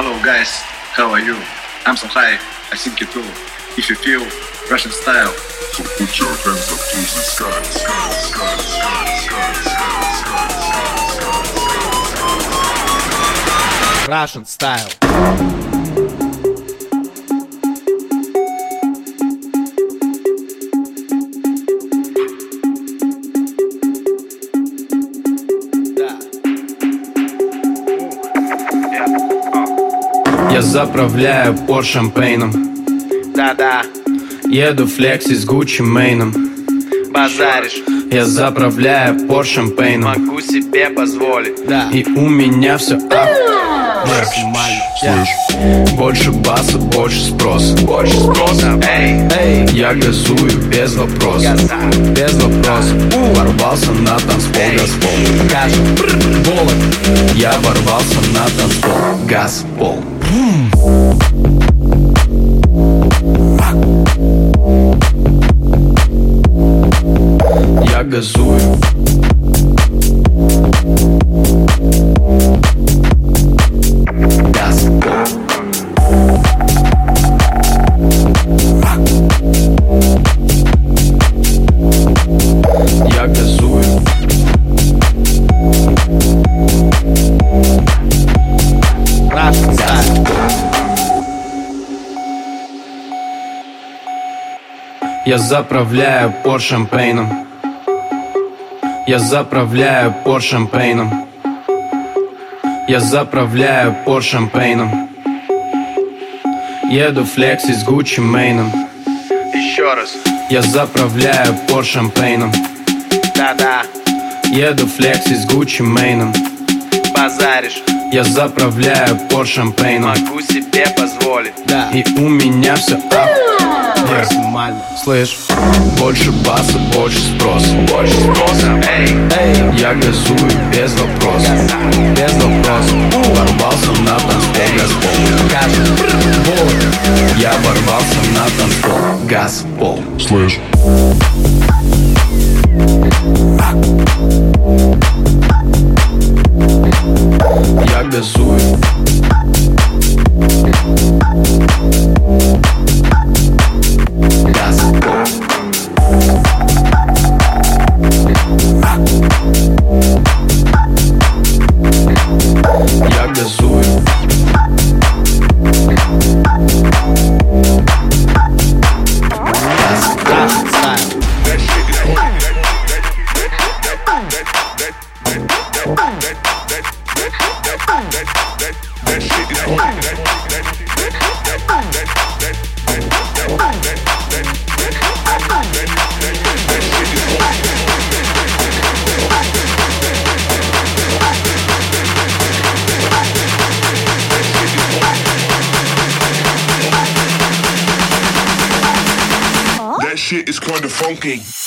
Hello guys, how are you? I'm so high, I think you too. If you feel Russian style, so put your hands up to the sky, sky, sky, sky, sky, sky, sky, Russian style. Я заправляю пор шампейном. Да-да. Еду флекси с Гуччи Мейном Базаришь. Я заправляю пор шампейном. Могу себе позволить. Да. И у меня все ах. Слышь, больше баса, больше спроса. Больше спроса. Эй, эй. Я газую без вопроса Газа. Без вопроса Ворвался на танцпол. Газпол. Газ Волок Я ворвался на танцпол. Газпол газуем Я заправляю пор шампейном я заправляю пор шампейном. Я заправляю пор шампейном. Еду флекси с Гуччи Мейном Еще раз. Я заправляю пор шампейном. Да-да. Еду флекси с Гуччи Мейном Базаришь Я заправляю пор шампейном Могу себе позволить. Да. И у меня все ах. Максимально Слышь, больше баса, больше спроса. Больше спроса. Эй, Эй, я газую без вопроса Без вопроса Ворвался на танцпол Газпол Газ Волок Я ворвался на танцпол Газпол слышь, Я газую is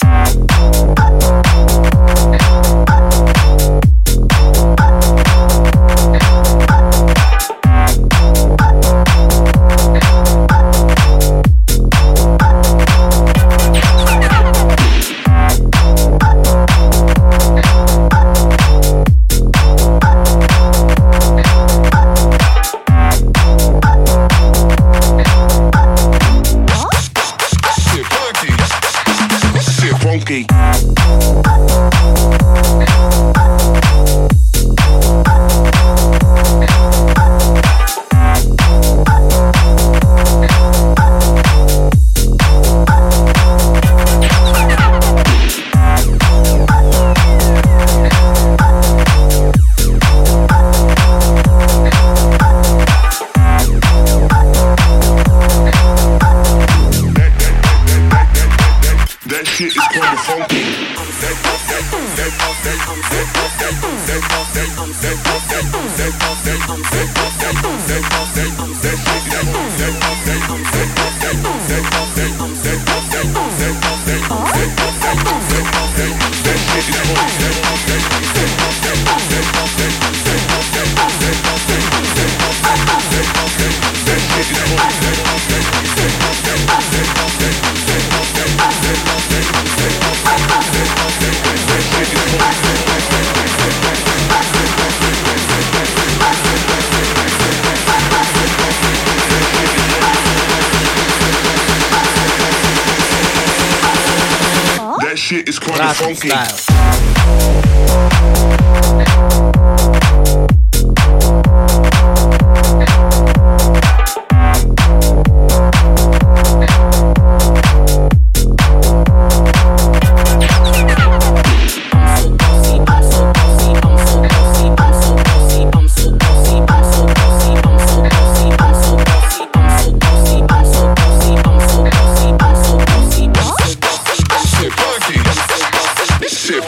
style.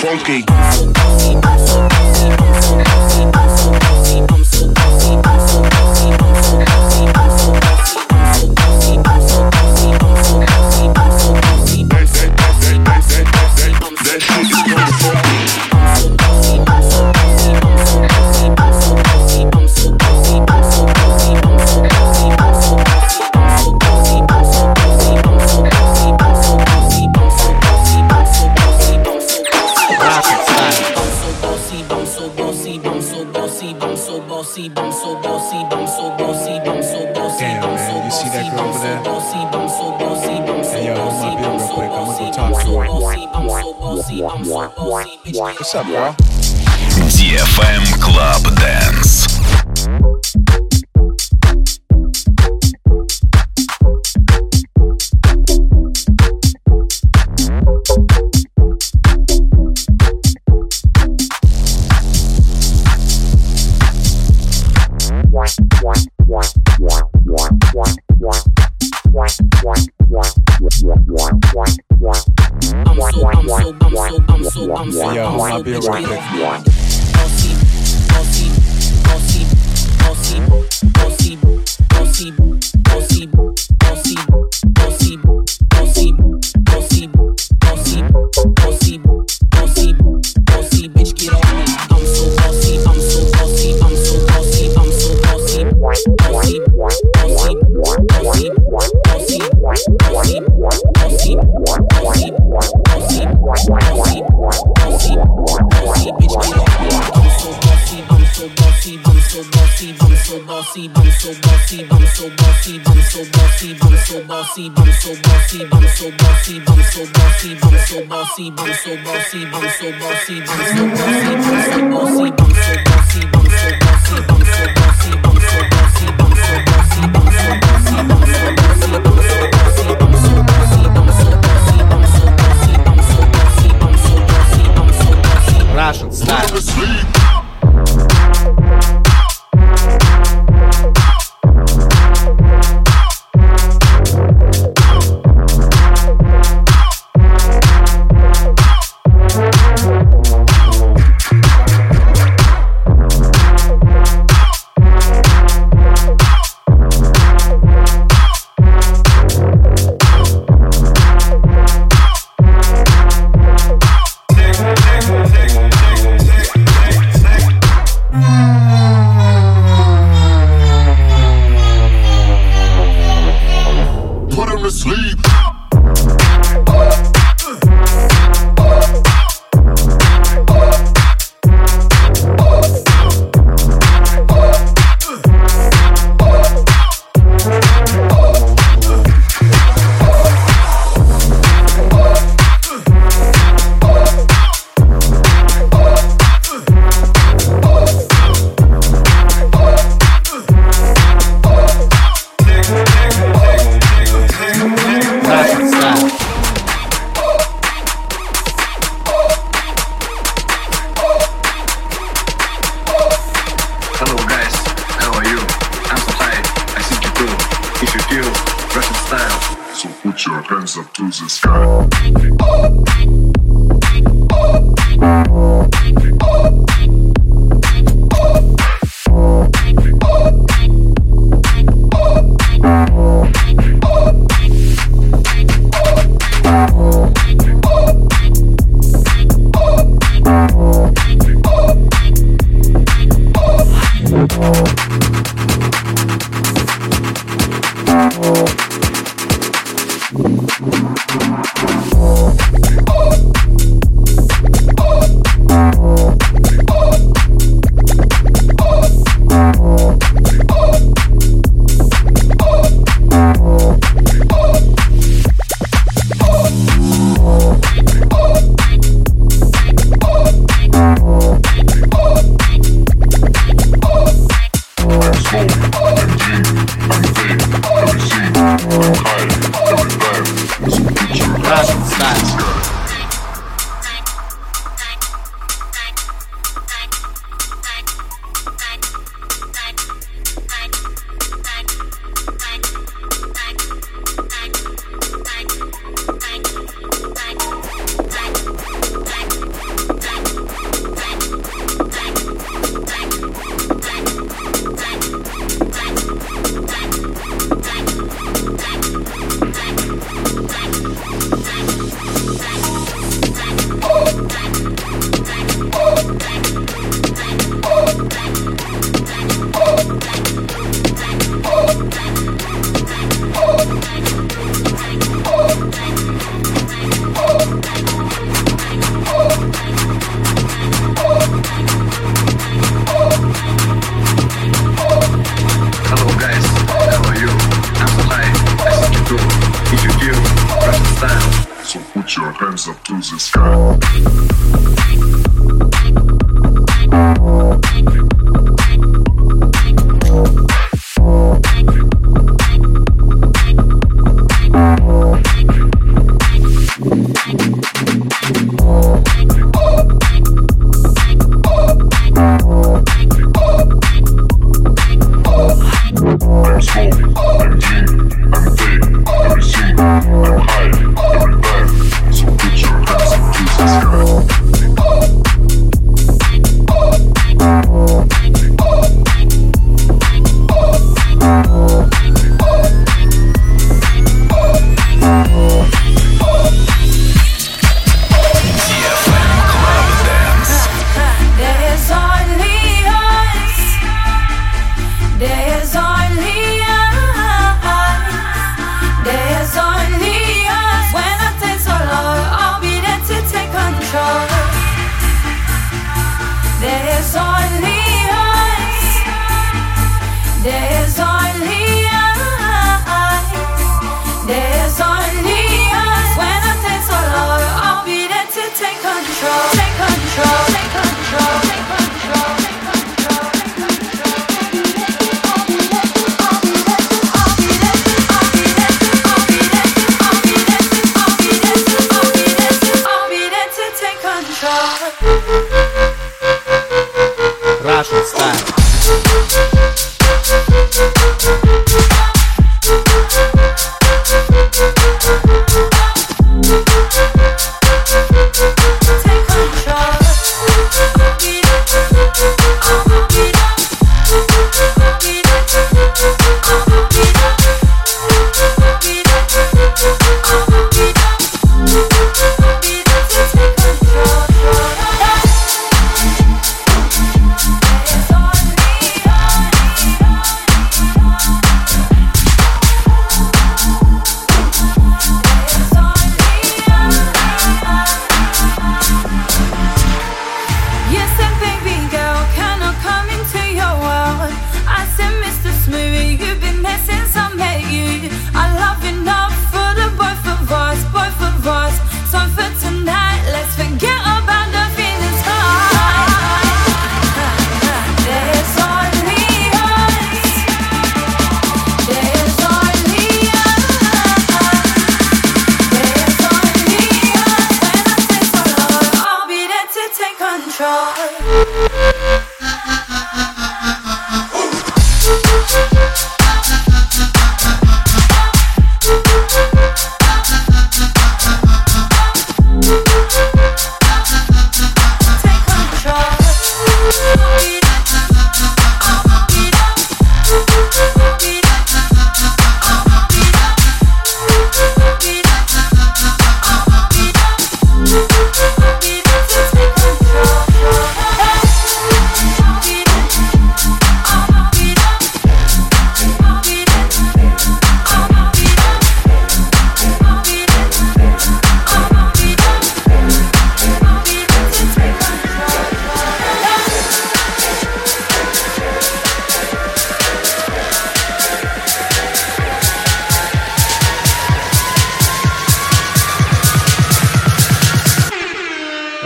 Funky. Russian hands up to the sky.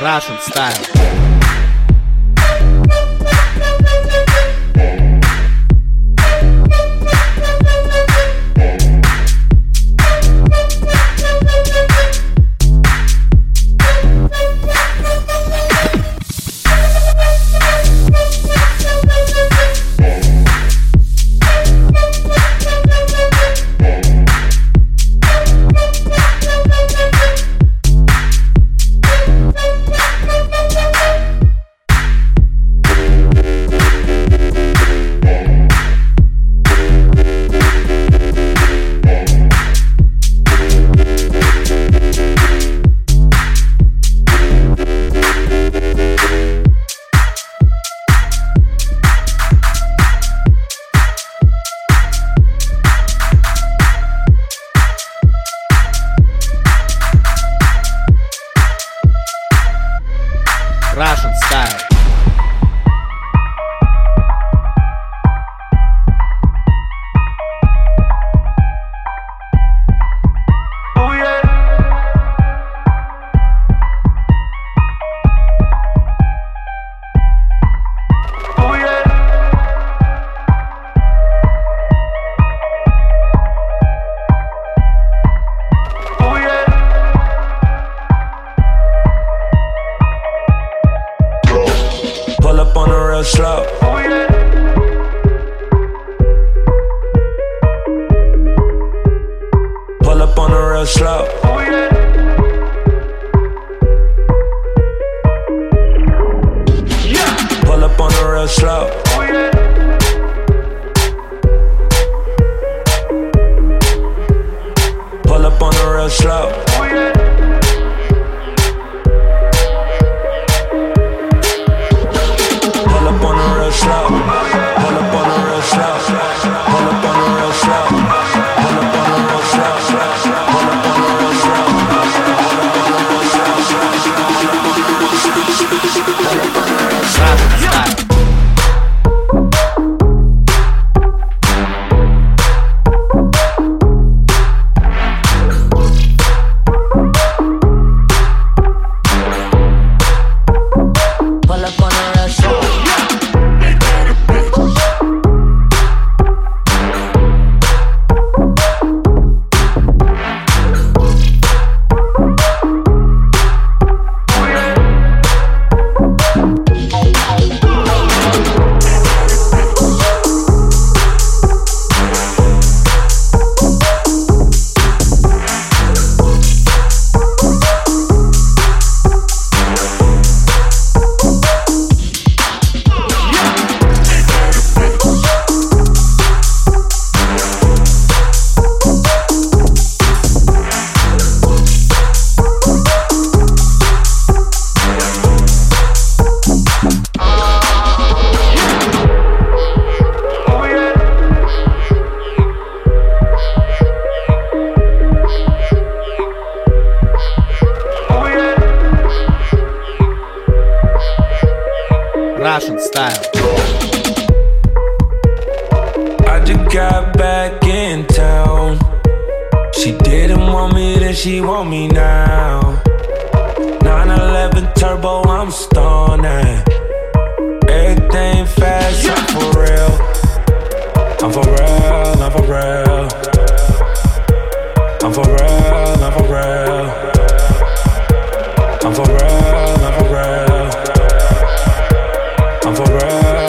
Russian style. real slow. Pull up on the real slow. on me now. 911 turbo, I'm stoned. Everything fast, yeah. I'm for real. I'm for real, I'm for real. I'm for real, I'm for real. I'm for real, I'm for real. I'm for real.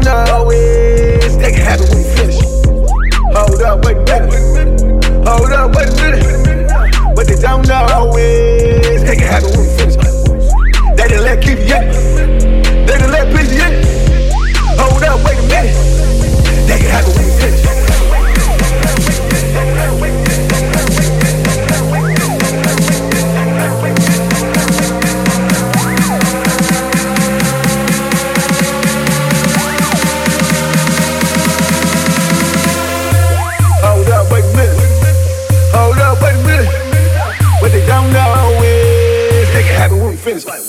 I'm not always. They can happen when you finish. Hold up, wait a minute. Hold up, wait a minute. But they don't know always. They can happen when you finish. They didn't let keep you in. They didn't let pity in. Hold up, wait a minute. They can happen when you finish. finish.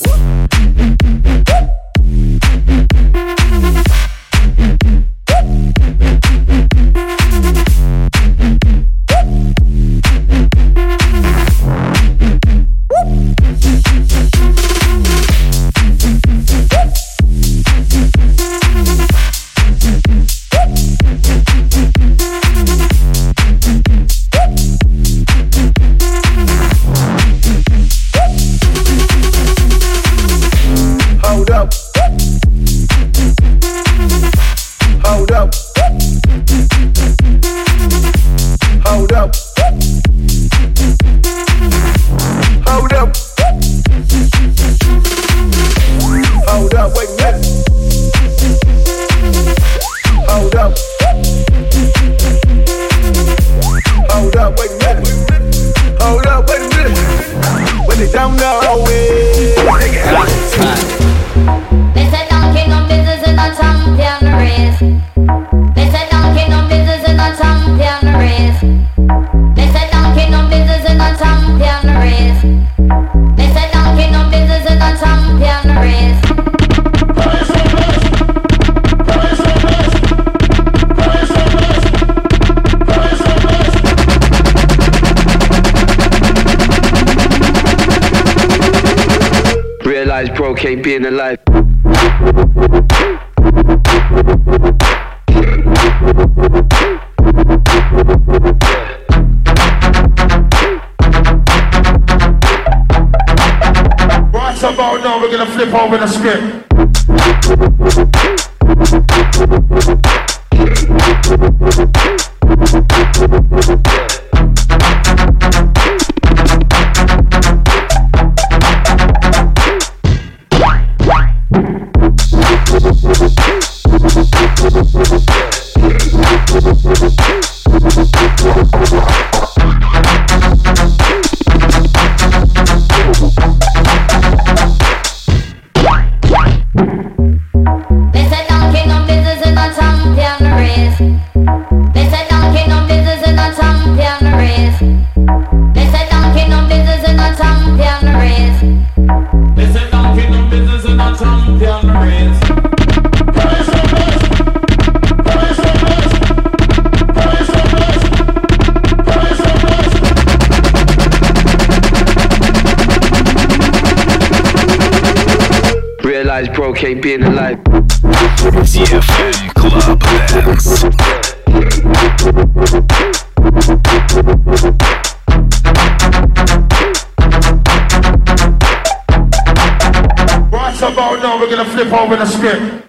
being alive. Right about now, we're gonna flip over the script. can't be in. DFM Club Right about now, we're gonna flip over the script.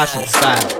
Russian style.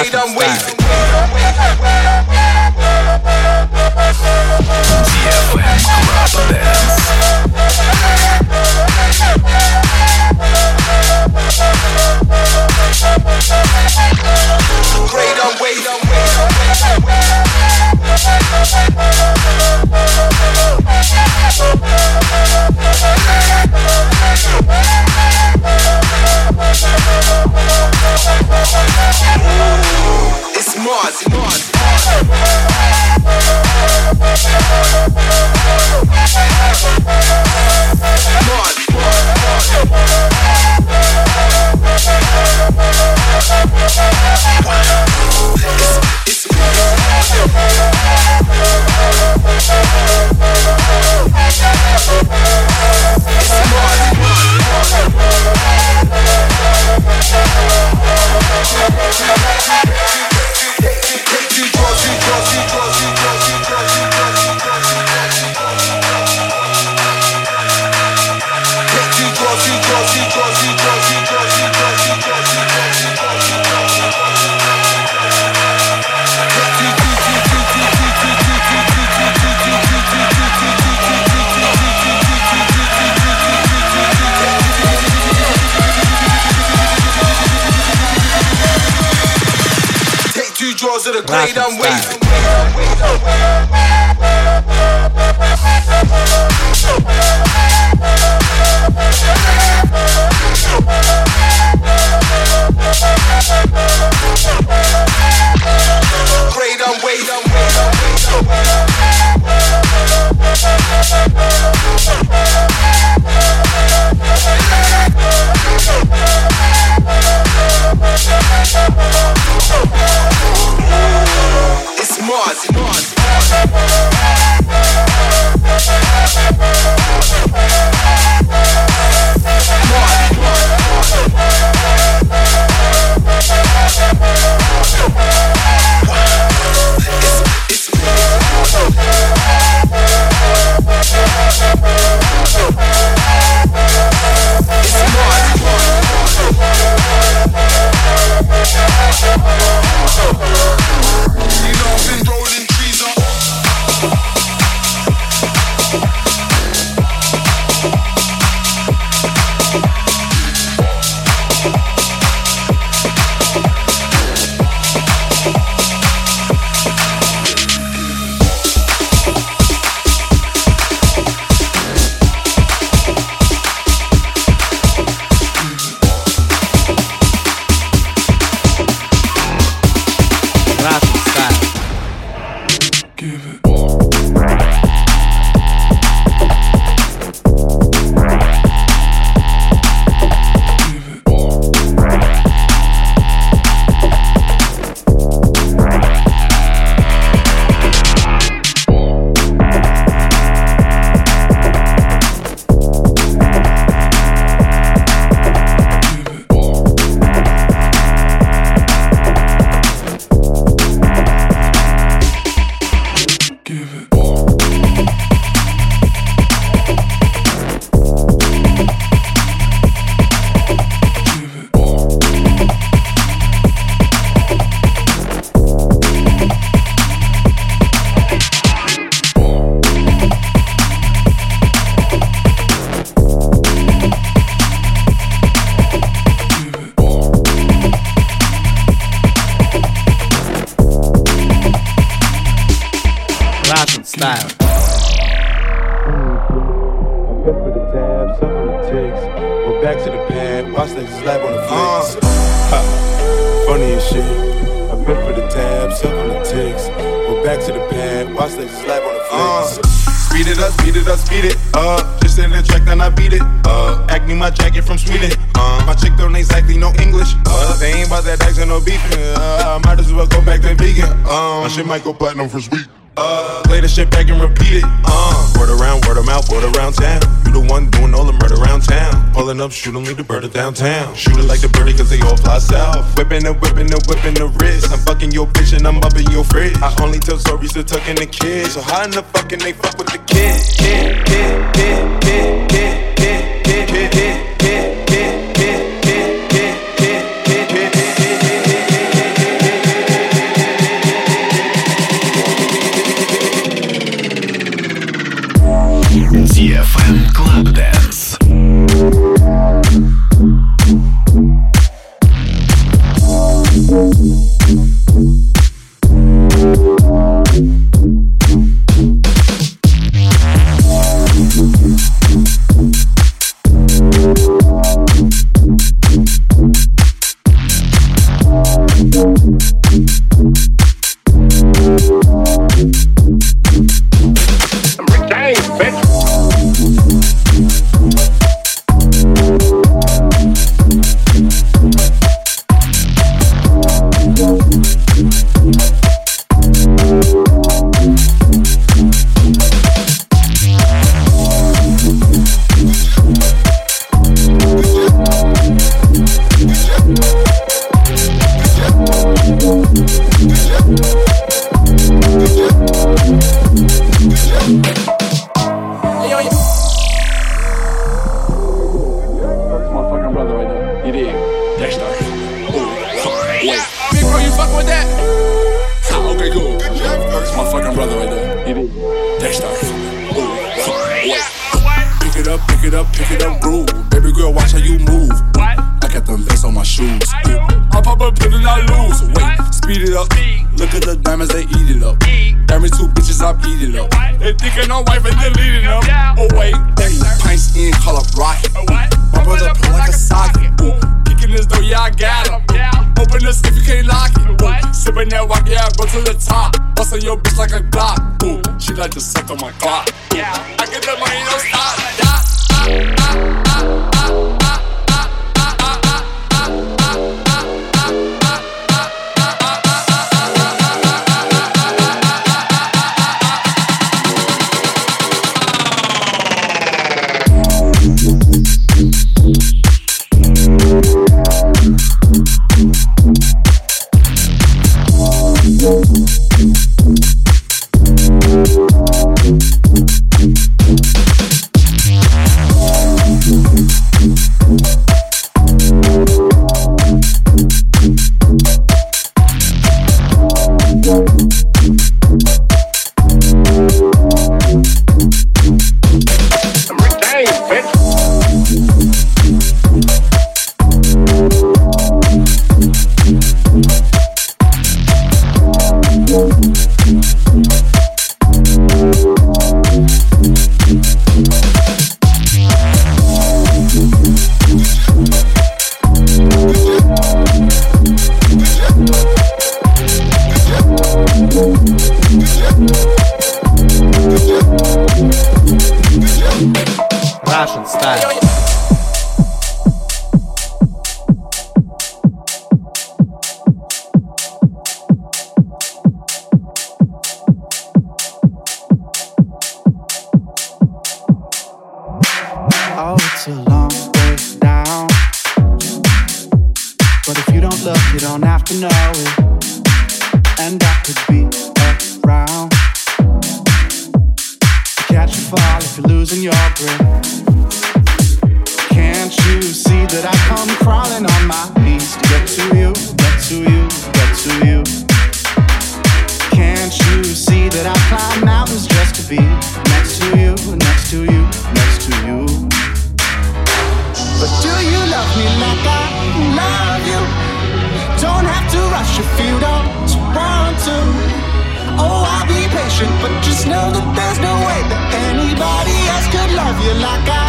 I'm waiting. walls of the grave I'm. Great, Música You know I've been rolling might go platinum for sweet. Uh, play the shit back and repeat it. Uh, word around, word of mouth, word around town. You the one doing all the murder around town. Pulling up, shooting, leave the bird downtown. Shoot it like the birdie, cause they all fly south. Whipping and whipping and whipping the wrist. I'm fucking your bitch and I'm bumping your fridge. I only tell stories to tuck in the kids. So how in the fucking they fuck with the kids? Kid, kid, kid, kid, kid, kid, kid, kid. soon. Oh, I'll be patient, but just know that there's no way that anybody else could love you like I.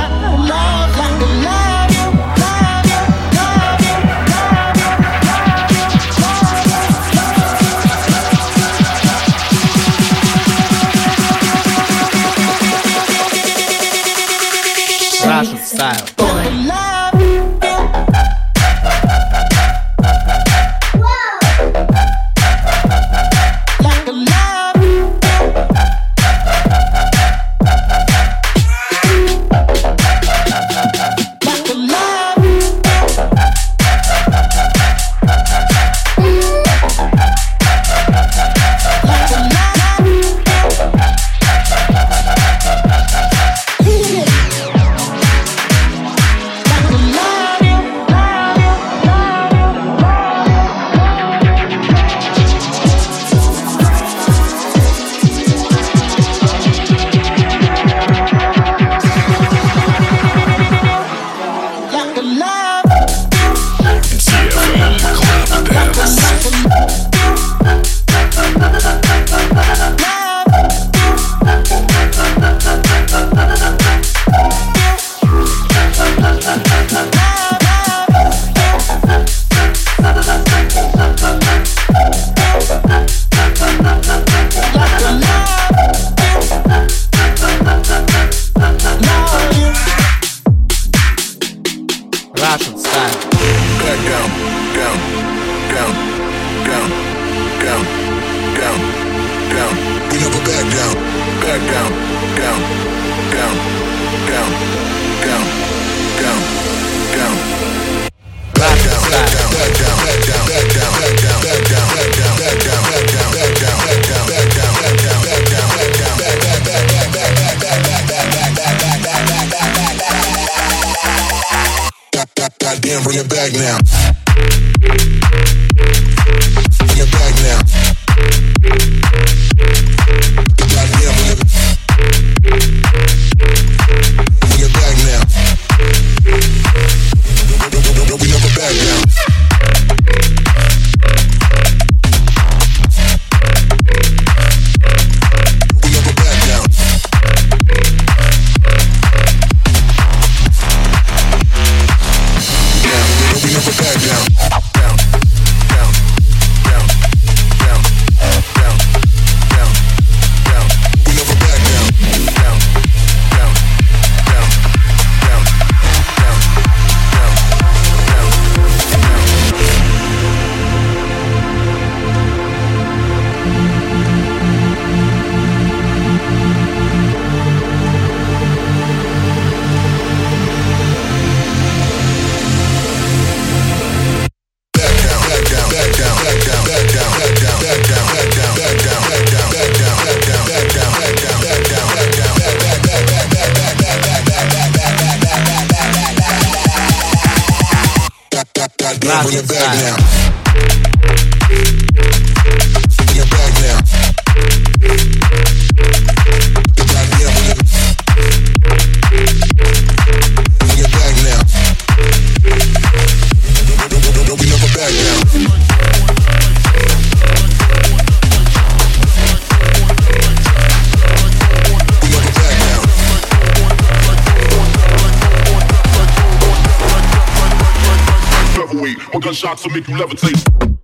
Featherweight, one gunshot to make you levitate.